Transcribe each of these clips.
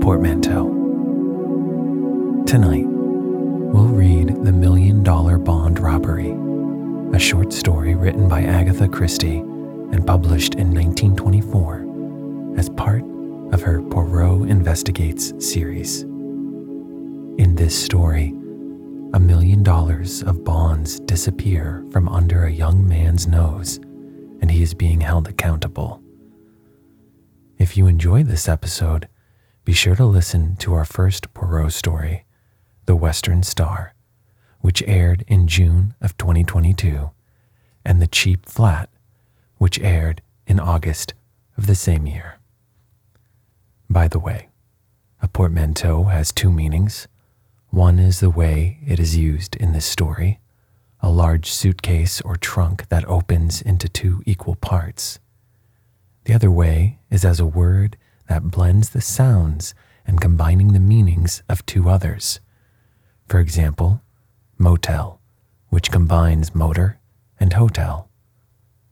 Portmanteau. Tonight, we'll read The Million Dollar Bond Robbery, a short story written by Agatha Christie and published in 1924 as part of her Poirot Investigates series. In this story, a million dollars of bonds disappear from under a young man's nose, and he is being held accountable. If you enjoy this episode, be sure to listen to our first Poirot story, The Western Star, which aired in June of 2022, and The Cheap Flat, which aired in August of the same year. By the way, a portmanteau has two meanings. One is the way it is used in this story, a large suitcase or trunk that opens into two equal parts. The other way is as a word that blends the sounds and combining the meanings of two others. For example, motel, which combines motor and hotel,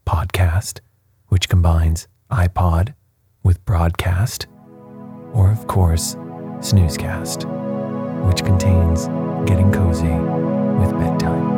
podcast, which combines iPod with broadcast, or of course, snoozecast, which contains getting cozy with bedtime.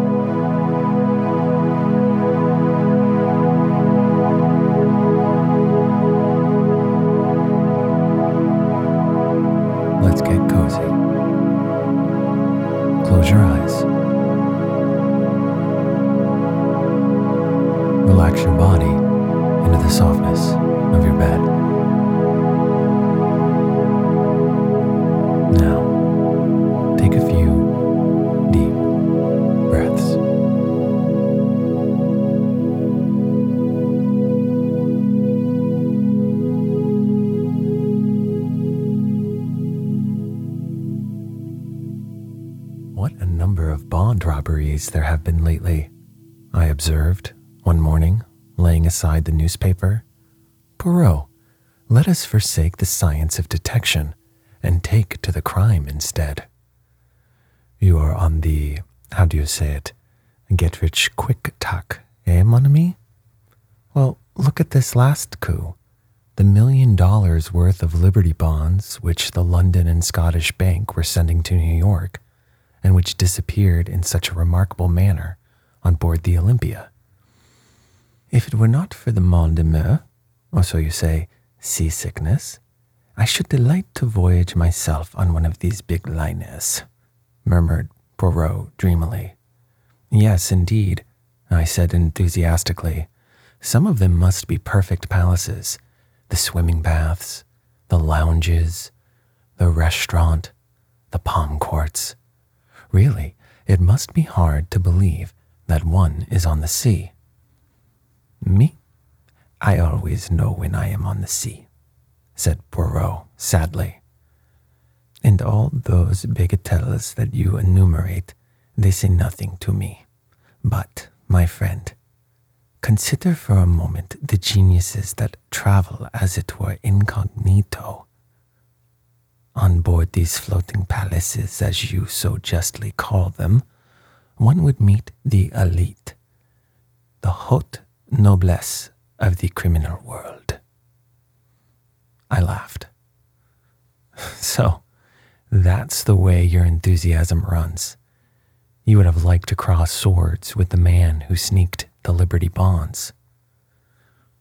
Robberies there have been lately, I observed one morning, laying aside the newspaper. Poirot, let us forsake the science of detection and take to the crime instead. You are on the, how do you say it, get rich quick tack, eh, mon ami? Well, look at this last coup. The million dollars worth of Liberty bonds, which the London and Scottish Bank were sending to New York, and which disappeared in such a remarkable manner on board the Olympia. If it were not for the mal de mer, or so you say, seasickness, I should delight to voyage myself on one of these big liners, murmured Poirot dreamily. Yes, indeed, I said enthusiastically. Some of them must be perfect palaces the swimming baths, the lounges, the restaurant, the palm court hearts. Really, it must be hard to believe that one is on the sea. Me? I always know when I am on the sea, said Poirot sadly. And all those bagatelles that you enumerate, they say nothing to me. But, my friend, consider for a moment the geniuses that travel as it were incognito. On board these floating palaces, as you so justly call them, one would meet the elite, the haute noblesse of the criminal world. I laughed. So, that's the way your enthusiasm runs. You would have liked to cross swords with the man who sneaked the Liberty bonds.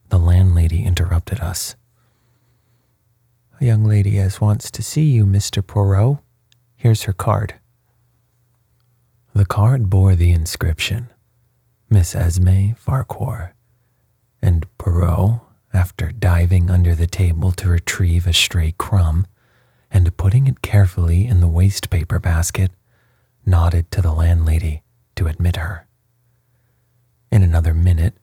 The landlady interrupted us. A young lady as wants to see you, Mr. Poirot. Here's her card. The card bore the inscription Miss Esme Farquhar, and Poirot, after diving under the table to retrieve a stray crumb and putting it carefully in the waste paper basket, nodded to the landlady to admit her. In another minute,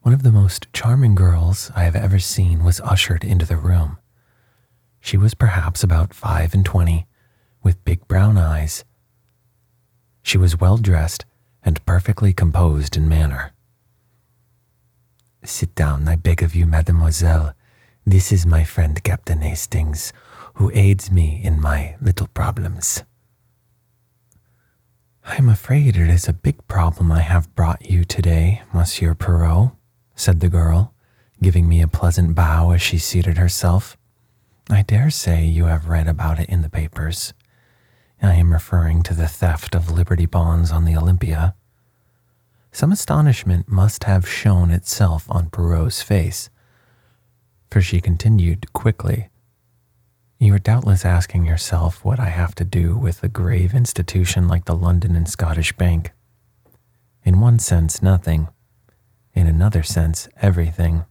one of the most charming girls I have ever seen was ushered into the room. She was perhaps about five and twenty, with big brown eyes. She was well dressed and perfectly composed in manner. Sit down, I beg of you, mademoiselle. This is my friend Captain Hastings, who aids me in my little problems. I'm afraid it is a big problem I have brought you today, Monsieur Poirot, said the girl, giving me a pleasant bow as she seated herself. I dare say you have read about it in the papers. I am referring to the theft of Liberty bonds on the Olympia. Some astonishment must have shown itself on Poirot's face, for she continued quickly. You are doubtless asking yourself what I have to do with a grave institution like the London and Scottish Bank. In one sense, nothing. In another sense, everything.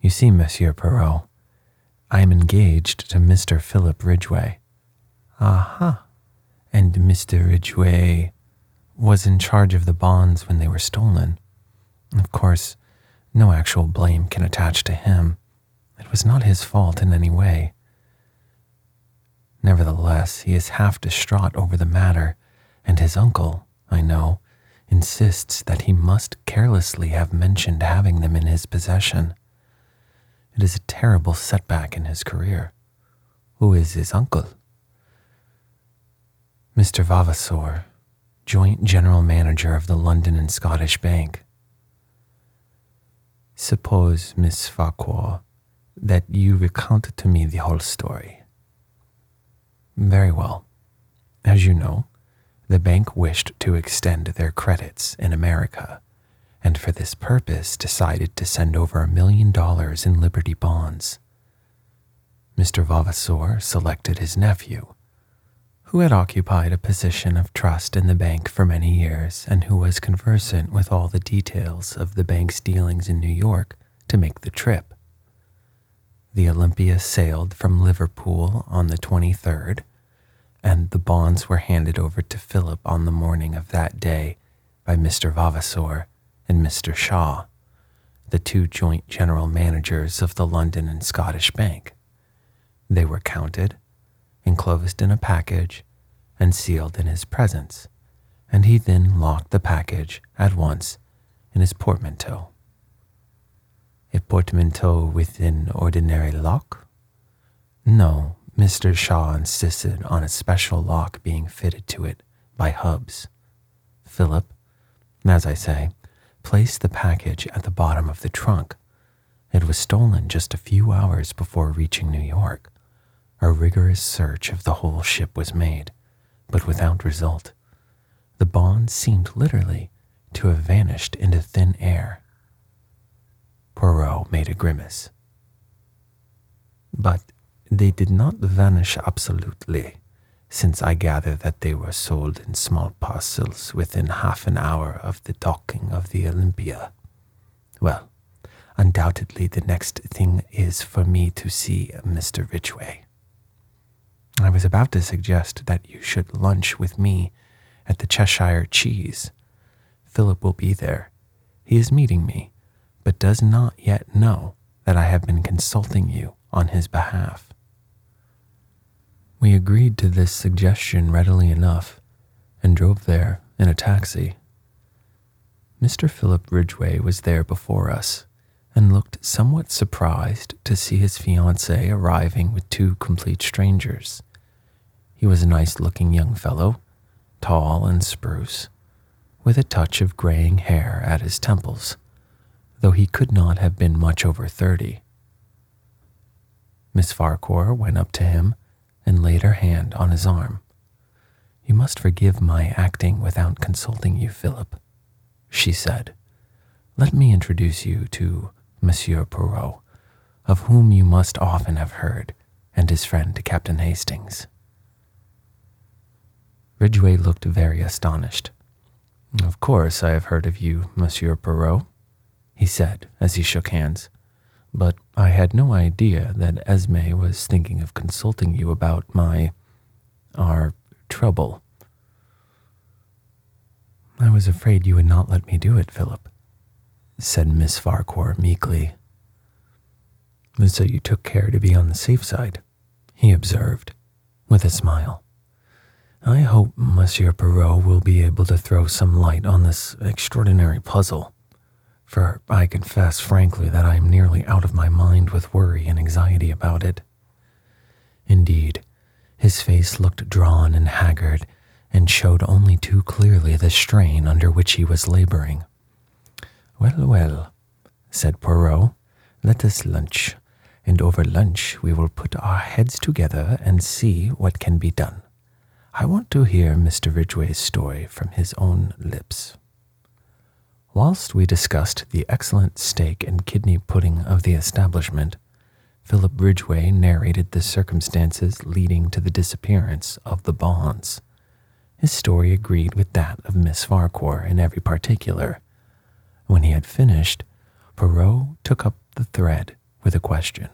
You see, Monsieur Poirot, I am engaged to Mr. Philip Ridgway. Aha. And Mr. Ridgway was in charge of the bonds when they were stolen. Of course, no actual blame can attach to him. It was not his fault in any way. Nevertheless, he is half distraught over the matter, and his uncle, I know, insists that he must carelessly have mentioned having them in his possession. It is a terrible setback in his career. Who is his uncle? Mr. Vavasour, joint general manager of the London and Scottish Bank. Suppose, Miss Farquhar, that you recount to me the whole story. Very well. As you know, the bank wished to extend their credits in America, and for this purpose decided to send over a million dollars in Liberty bonds. Mr. Vavasour selected his nephew, who had occupied a position of trust in the bank for many years and who was conversant with all the details of the bank's dealings in New York, to make the trip. The Olympia sailed from Liverpool on the 23rd, and the bonds were handed over to Philip on the morning of that day by Mr. Vavasour and Mr. Shaw, the two joint general managers of the London and Scottish Bank. They were counted enclosed in a package, and sealed in his presence, and he then locked the package at once in his portmanteau. A portmanteau with an ordinary lock? No, Mr. Shaw insisted on a special lock being fitted to it by Hubbs. Philip, as I say, placed the package at the bottom of the trunk. It was stolen just a few hours before reaching New York. A rigorous search of the whole ship was made, but without result. The bonds seemed literally to have vanished into thin air. Poirot made a grimace. But they did not vanish absolutely, since I gather that they were sold in small parcels within half an hour of the docking of the Olympia. Well, undoubtedly the next thing is for me to see Mr. Ridgway. I was about to suggest that you should lunch with me at the Cheshire Cheese. Philip will be there. He is meeting me, but does not yet know that I have been consulting you on his behalf. We agreed to this suggestion readily enough and drove there in a taxi. Mr. Philip Ridgway was there before us and looked somewhat surprised to see his fiancée arriving with two complete strangers. He was a nice looking young fellow, tall and spruce, with a touch of graying hair at his temples, though he could not have been much over thirty. Miss Farquhar went up to him and laid her hand on his arm. You must forgive my acting without consulting you, Philip, she said. Let me introduce you to Monsieur Poirot, of whom you must often have heard, and his friend Captain Hastings. Ridgway looked very astonished. Of course, I have heard of you, Monsieur Poirot, he said as he shook hands, but I had no idea that Esme was thinking of consulting you about my. our trouble. I was afraid you would not let me do it, Philip, said Miss Farquhar meekly. So you took care to be on the safe side, he observed, with a smile. I hope Monsieur Poirot will be able to throw some light on this extraordinary puzzle, for I confess frankly that I am nearly out of my mind with worry and anxiety about it. Indeed, his face looked drawn and haggard and showed only too clearly the strain under which he was laboring. Well, well, said Poirot, let us lunch, and over lunch we will put our heads together and see what can be done. I want to hear Mr. Ridgway's story from his own lips. Whilst we discussed the excellent steak and kidney pudding of the establishment, Philip Ridgway narrated the circumstances leading to the disappearance of the bonds. His story agreed with that of Miss Farquhar in every particular. When he had finished, Poirot took up the thread with a question.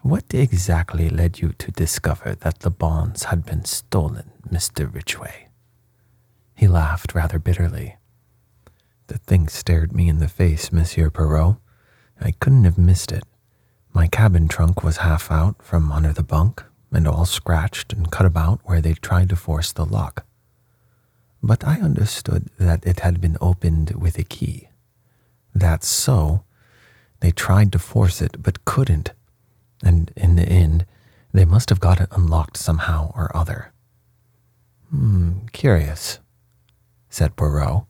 What exactly led you to discover that the bonds had been stolen, Mr. Ridgway? He laughed rather bitterly. The thing stared me in the face, Monsieur Poirot. I couldn't have missed it. My cabin trunk was half out from under the bunk, and all scratched and cut about where they'd tried to force the lock. But I understood that it had been opened with a key. That's so. They tried to force it, but couldn't, and in the end, they must have got it unlocked somehow or other. Hmm, curious, said Poirot,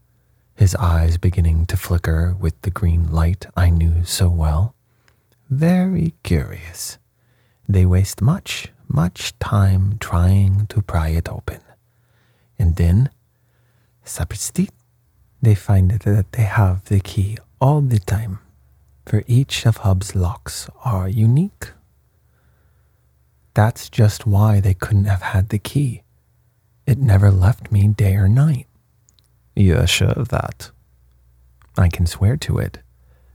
his eyes beginning to flicker with the green light I knew so well. Very curious. They waste much, much time trying to pry it open. And then, sapristi, they find that they have the key all the time, for each of Hubbs' locks are unique. That's just why they couldn't have had the key. It never left me day or night. You're sure of that? I can swear to it.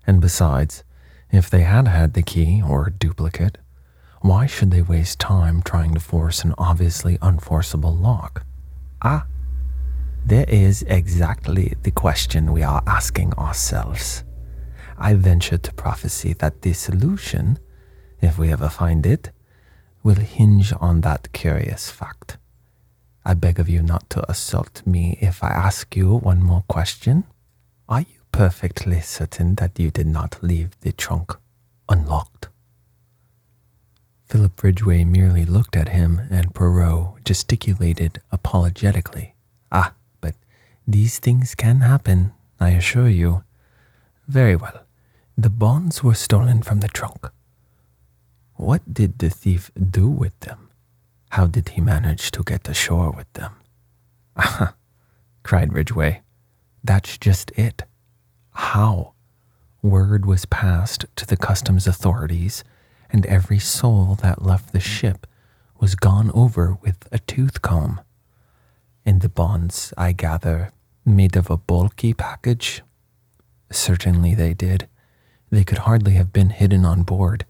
And besides, if they had had the key or a duplicate, why should they waste time trying to force an obviously unforceable lock? Ah, there is exactly the question we are asking ourselves. I venture to prophesy that the solution, if we ever find it, will hinge on that curious fact. I beg of you not to assault me if I ask you one more question. Are you perfectly certain that you did not leave the trunk unlocked. Philip Ridgway merely looked at him, and Poirot gesticulated apologetically. Ah, but these things can happen, I assure you. Very well. The bonds were stolen from the trunk. What did the thief do with them? How did he manage to get ashore with them? Ah, cried Ridgway. That's just it how. Word was passed to the customs authorities, and every soul that left the ship was gone over with a tooth comb. And the bonds, I gather, made of a bulky package? Certainly they did. They could hardly have been hidden on board.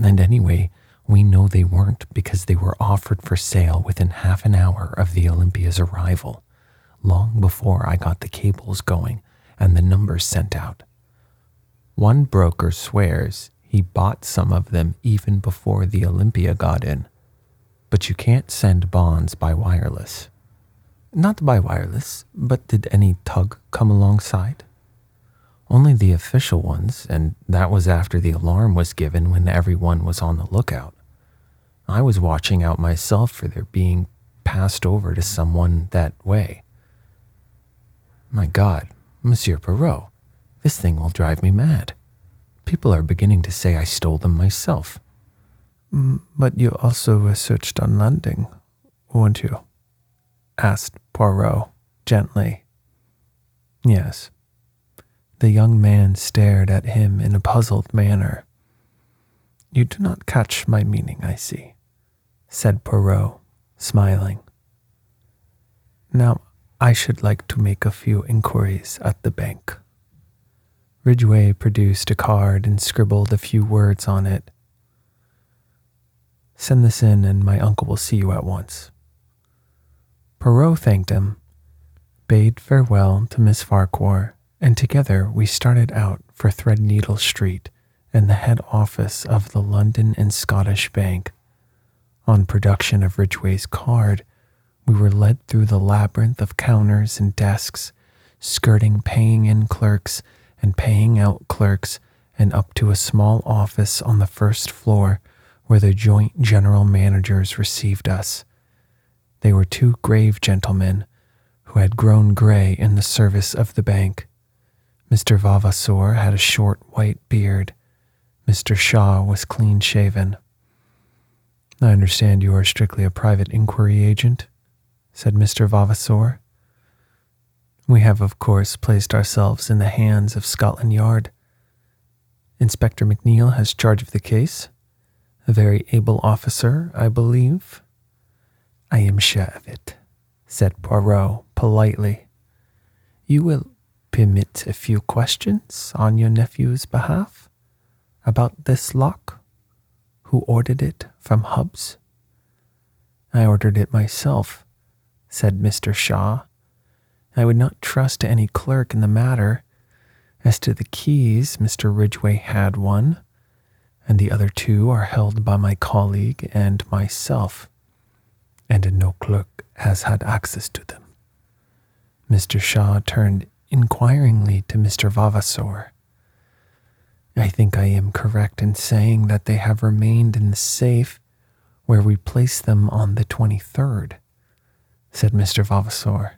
And anyway, We know they weren't because they were offered for sale within half an hour of the Olympia's arrival, long before I got the cables going and the numbers sent out. One broker swears he bought some of them even before the Olympia got in. But you can't send bonds by wireless. Not by wireless, but did any tug come alongside? Only the official ones, and that was after the alarm was given when everyone was on the lookout. I was watching out myself for their being passed over to someone that way. My God, Monsieur Poirot, this thing will drive me mad. People are beginning to say I stole them myself. Mm, but you also researched on landing, weren't you? asked Poirot gently. Yes. The young man stared at him in a puzzled manner. You do not catch my meaning, I see, said Poirot, smiling. Now, I should like to make a few inquiries at the bank. Ridgway produced a card and scribbled a few words on it. Send this in, and my uncle will see you at once. Poirot thanked him, bade farewell to Miss Farquhar, and together we started out for Threadneedle Street and the head office of the London and Scottish Bank. On production of Ridgway's card, we were led through the labyrinth of counters and desks, skirting paying in clerks and paying out clerks, and up to a small office on the first floor where the joint general managers received us. They were two grave gentlemen who had grown gray in the service of the bank. Mr. Vavasour had a short white beard. Mr. Shaw was clean shaven. I understand you are strictly a private inquiry agent, said Mr. Vavasour. We have, of course, placed ourselves in the hands of Scotland Yard. Inspector McNeil has charge of the case. A very able officer, I believe. I am sure of it, said Poirot politely. You will permit a few questions on your nephew's behalf about this lock? Who ordered it from Hubbs? I ordered it myself, said Mr. Shaw. I would not trust any clerk in the matter. As to the keys, Mr. Ridgway had one, and the other two are held by my colleague and myself and no clerk has had access to them. Mr. Shaw turned inquiringly to Mr. Vavasour. I think I am correct in saying that they have remained in the safe where we placed them on the 23rd, said Mr. Vavasour.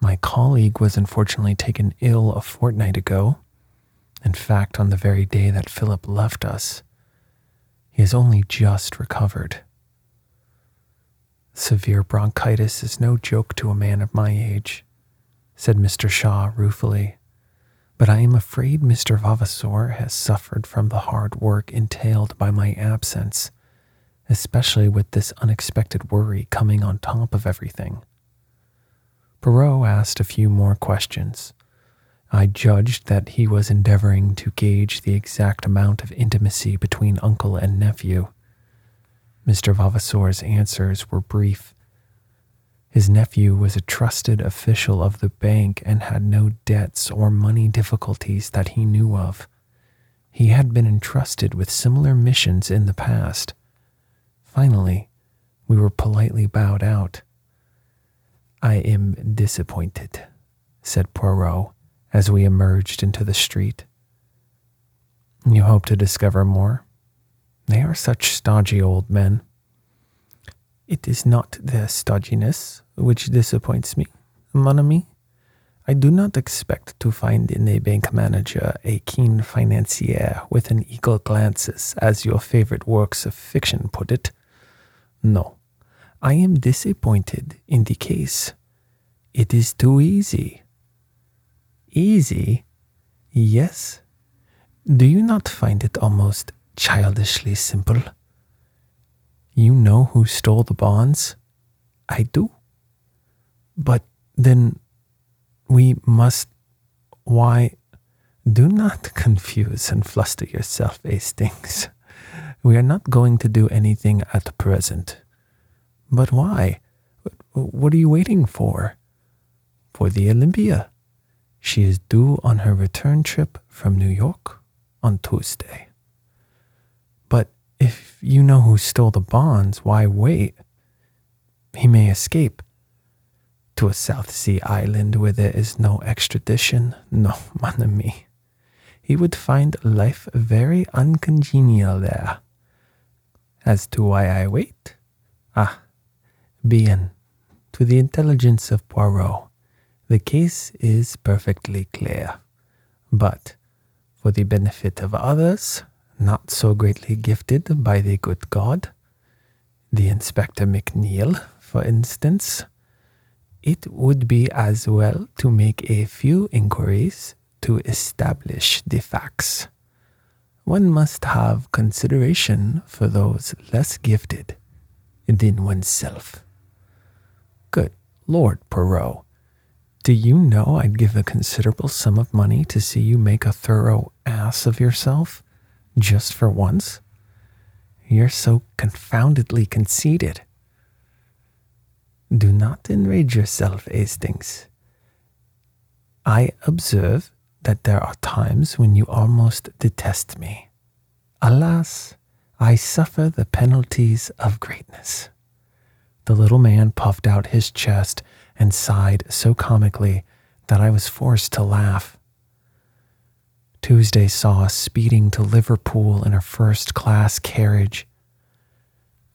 My colleague was unfortunately taken ill a fortnight ago. In fact, on the very day that Philip left us. He has only just recovered. Severe bronchitis is no joke to a man of my age, said Mr. Shaw ruefully. But I am afraid Mr. Vavasour has suffered from the hard work entailed by my absence, especially with this unexpected worry coming on top of everything. Poirot asked a few more questions. I judged that he was endeavoring to gauge the exact amount of intimacy between uncle and nephew Mr. Vavasour's answers were brief. His nephew was a trusted official of the bank and had no debts or money difficulties that he knew of. He had been entrusted with similar missions in the past. Finally, we were politely bowed out. I am disappointed, said Poirot as we emerged into the street. You hope to discover more? They are such stodgy old men. It is not their stodginess which disappoints me, mon ami. I do not expect to find in a bank manager a keen financier with an eagle glances, as your favorite works of fiction put it. No, I am disappointed in the case. It is too easy. Easy? Yes. Do you not find it almost childishly simple. You know who stole the bonds? I do. But then we must. Why? Do not confuse and fluster yourself, Hastings, We are not going to do anything at present. But why? What are you waiting for? For the Olympia. She is due on her return trip from New York on Tuesday. If you know who stole the bonds, why wait? He may escape to a South Sea island where there is no extradition. No, mon ami. He would find life very uncongenial there. As to why I wait? Ah, bien. To the intelligence of Poirot, the case is perfectly clear. But for the benefit of others, not so greatly gifted by the good God, the Inspector McNeil, for instance, it would be as well to make a few inquiries to establish the facts. One must have consideration for those less gifted than oneself. Good Lord, Poirot, do you know I'd give a considerable sum of money to see you make a thorough ass of yourself just for once? You're so confoundedly conceited. Do not enrage yourself, Hastings. I observe that there are times when you almost detest me. Alas, I suffer the penalties of greatness. The little man puffed out his chest and sighed so comically that I was forced to laugh. Tuesday saw us speeding to Liverpool in a first class carriage.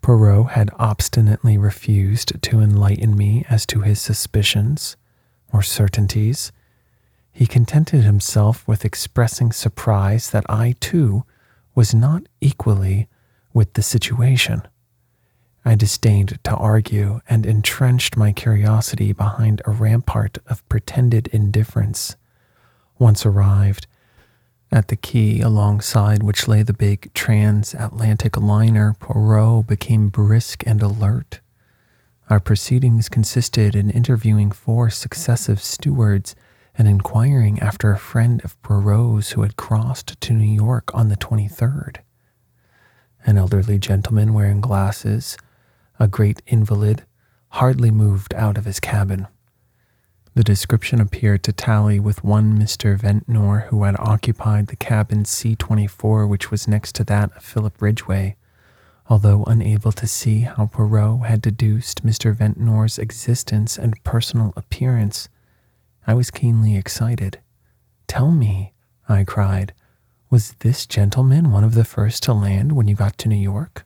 Poirot had obstinately refused to enlighten me as to his suspicions or certainties. He contented himself with expressing surprise that I, too, was not equally with the situation. I disdained to argue and entrenched my curiosity behind a rampart of pretended indifference. Once arrived, at the quay alongside which lay the big transatlantic liner, Poirot became brisk and alert. Our proceedings consisted in interviewing four successive stewards and inquiring after a friend of Poirot's who had crossed to New York on the 23rd. An elderly gentleman wearing glasses, a great invalid, hardly moved out of his cabin. The description appeared to tally with one Mr. Ventnor who had occupied the cabin C 24, which was next to that of Philip Ridgway. Although unable to see how Poirot had deduced Mr. Ventnor's existence and personal appearance, I was keenly excited. Tell me, I cried, was this gentleman one of the first to land when you got to New York?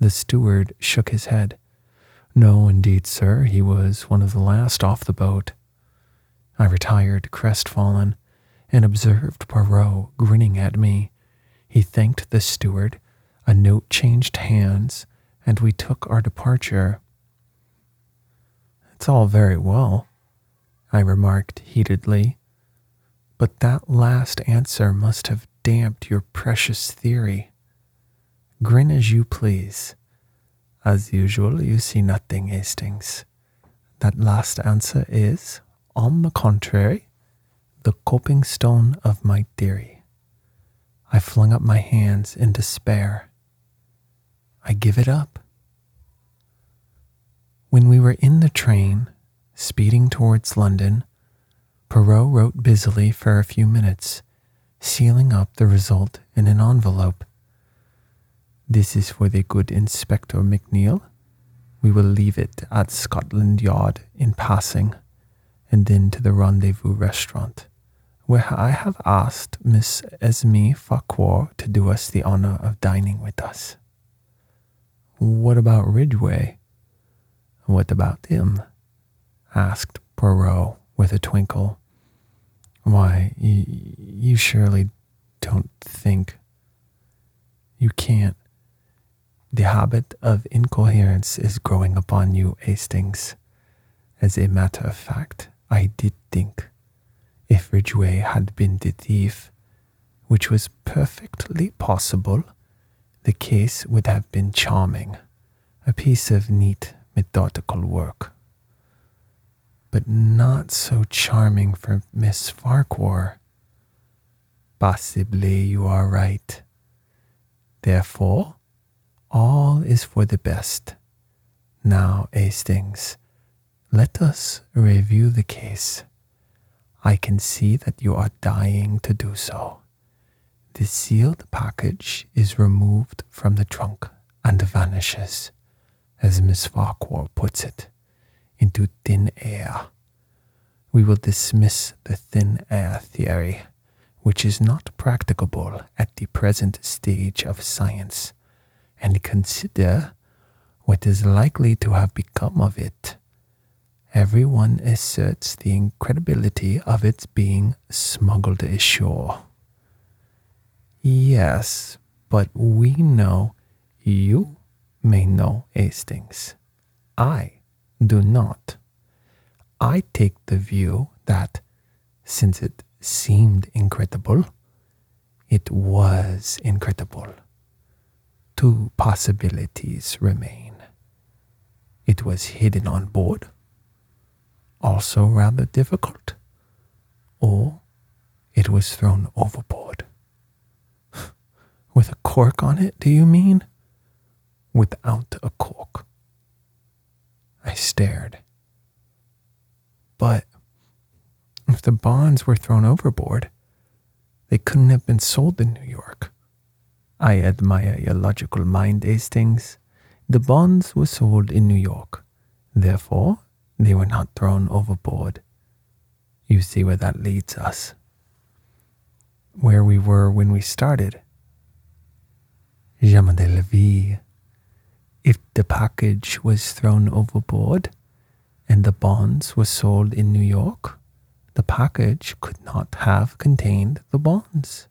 The steward shook his head. No, indeed, sir, he was one of the last off the boat. I retired crestfallen and observed Poirot grinning at me. He thanked the steward, a note changed hands, and we took our departure. It's all very well, I remarked heatedly, but that last answer must have damped your precious theory. Grin as you please. As usual, you see nothing, Hastings. That last answer is, on the contrary, the coping stone of my theory. I flung up my hands in despair. I give it up. When we were in the train, speeding towards London, Poirot wrote busily for a few minutes, sealing up the result in an envelope. This is for the good Inspector McNeil. We will leave it at Scotland Yard in passing, and then to the rendezvous restaurant, where I have asked Miss Esme Farquhar to do us the honor of dining with us. What about Ridgway? What about him? asked Poirot with a twinkle. Why, you, you surely don't think. You can't. The habit of incoherence is growing upon you, Hastings. As a matter of fact, I did think if Ridgway had been the thief, which was perfectly possible, the case would have been charming, a piece of neat, methodical work. But not so charming for Miss Farquhar. Possibly you are right. Therefore, all is for the best. Now, Hastings, let us review the case. I can see that you are dying to do so. The sealed package is removed from the trunk and vanishes, as Miss Farquhar puts it, into thin air. We will dismiss the thin air theory, which is not practicable at the present stage of science, and consider what is likely to have become of it. Everyone asserts the incredibility of its being smuggled ashore. Yes, but we know you may know Hastings. I do not. I take the view that, since it seemed incredible, it was incredible. Two possibilities remain. It was hidden on board, also rather difficult, or it was thrown overboard. With a cork on it, do you mean? Without a cork. I stared. But if the bonds were thrown overboard, they couldn't have been sold in New York. I admire your logical mind, Hastings. The bonds were sold in New York. Therefore, they were not thrown overboard. You see where that leads us. Where we were when we started. Jamais de la vie. If the package was thrown overboard and the bonds were sold in New York, the package could not have contained the bonds.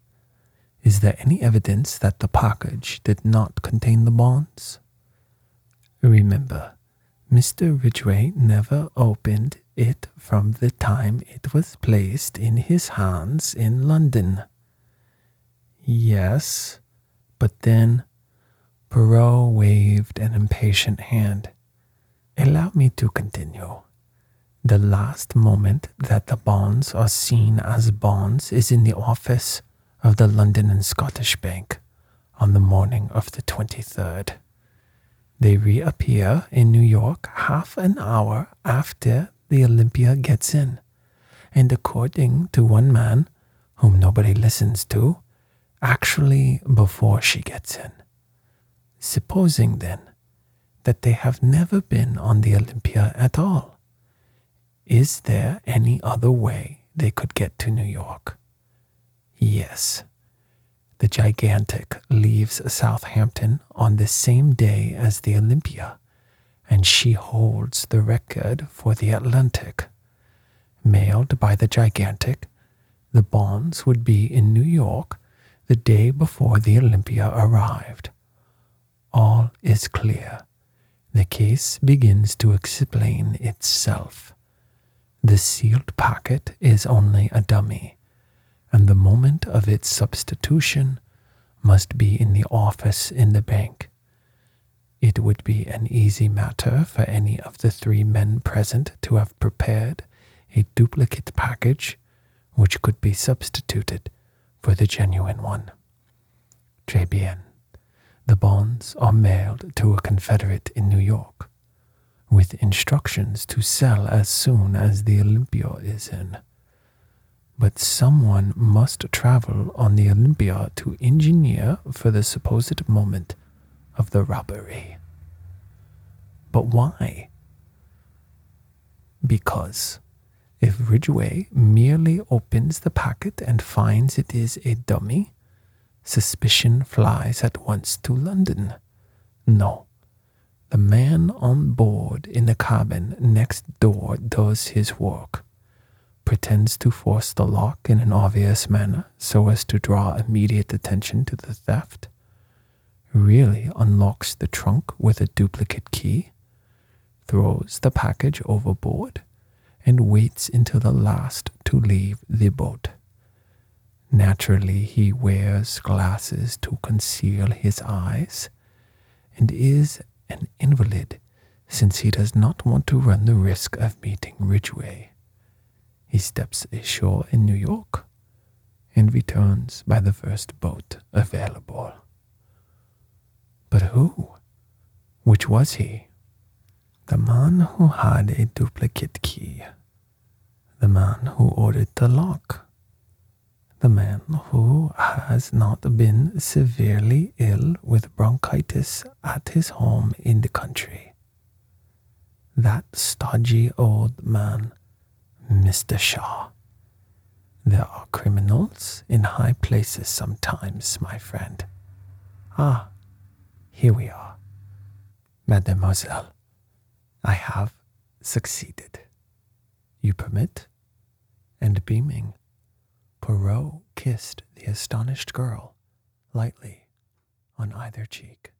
Is there any evidence that the package did not contain the bonds? Remember, Mr. Ridgway never opened it from the time it was placed in his hands in London. Yes, but then Poirot waved an impatient hand. Allow me to continue. The last moment that the bonds are seen as bonds is in the office of the London and Scottish Bank on the morning of the 23rd. They reappear in New York half an hour after the Olympia gets in, and according to one man, whom nobody listens to, actually before she gets in. Supposing then that they have never been on the Olympia at all, is there any other way they could get to New York? Yes. The Gigantic leaves Southampton on the same day as the Olympia, and she holds the record for the Atlantic. Mailed by the Gigantic, the bonds would be in New York the day before the Olympia arrived. All is clear. The case begins to explain itself. The sealed packet is only a dummy, and the moment of its substitution must be in the office in the bank. It would be an easy matter for any of the three men present to have prepared a duplicate package which could be substituted for the genuine one. Bien. The bonds are mailed to a Confederate in New York, with instructions to sell as soon as the Olympia is in. But someone must travel on the Olympia to engineer for the supposed moment of the robbery. But why? Because if Ridgway merely opens the packet and finds it is a dummy, suspicion flies at once to London. No, the man on board in the cabin next door does his work, pretends to force the lock in an obvious manner so as to draw immediate attention to the theft, really unlocks the trunk with a duplicate key, throws the package overboard, and waits until the last to leave the boat. Naturally, he wears glasses to conceal his eyes and is an invalid since he does not want to run the risk of meeting Ridgway. He steps ashore in New York and returns by the first boat available. But who? Which was he? The man who had a duplicate key. The man who ordered the lock. The man who has not been severely ill with bronchitis at his home in the country. That stodgy old man, Mr. Shaw. There are criminals in high places sometimes, my friend. Ah, here we are. Mademoiselle, I have succeeded. You permit? And beaming, Poirot kissed the astonished girl lightly on either cheek.